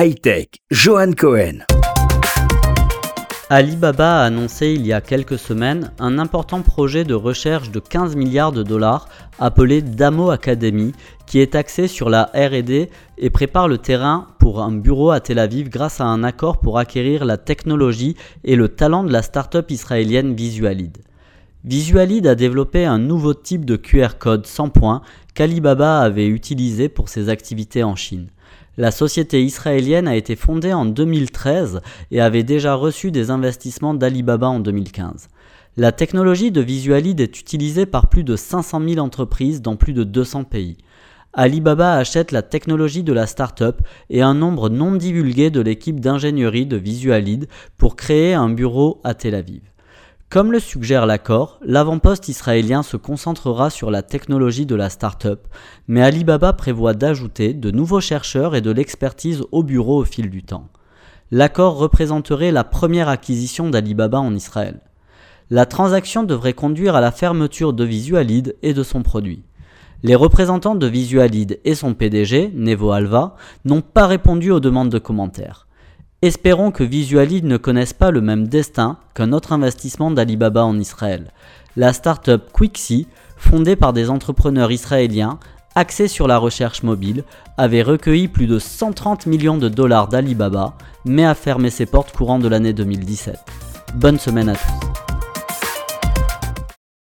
Hightech, Johan Cohen. Alibaba a annoncé il y a quelques semaines un important projet de recherche de 15 milliards de dollars appelé Damo Academy qui est axé sur la RD et prépare le terrain pour un bureau à Tel Aviv grâce à un accord pour acquérir la technologie et le talent de la start-up israélienne Visualid. Visualid a développé un nouveau type de QR code sans points qu'Alibaba avait utilisé pour ses activités en Chine. La société israélienne a été fondée en 2013 et avait déjà reçu des investissements d'Alibaba en 2015. La technologie de Visualid est utilisée par plus de 500 000 entreprises dans plus de 200 pays. Alibaba achète la technologie de la start-up et un nombre non divulgué de l'équipe d'ingénierie de Visualid pour créer un bureau à Tel Aviv. Comme le suggère l'accord, l'avant-poste israélien se concentrera sur la technologie de la start-up, mais Alibaba prévoit d'ajouter de nouveaux chercheurs et de l'expertise au bureau au fil du temps. L'accord représenterait la première acquisition d'Alibaba en Israël. La transaction devrait conduire à la fermeture de Visualid et de son produit. Les représentants de Visualid et son PDG, Nevo Alva, n'ont pas répondu aux demandes de commentaires. Espérons que Visualid ne connaisse pas le même destin qu'un autre investissement d'Alibaba en Israël. La start-up fondée par des entrepreneurs israéliens axés sur la recherche mobile, avait recueilli plus de 130 millions de dollars d'Alibaba, mais a fermé ses portes courant de l'année 2017. Bonne semaine à tous.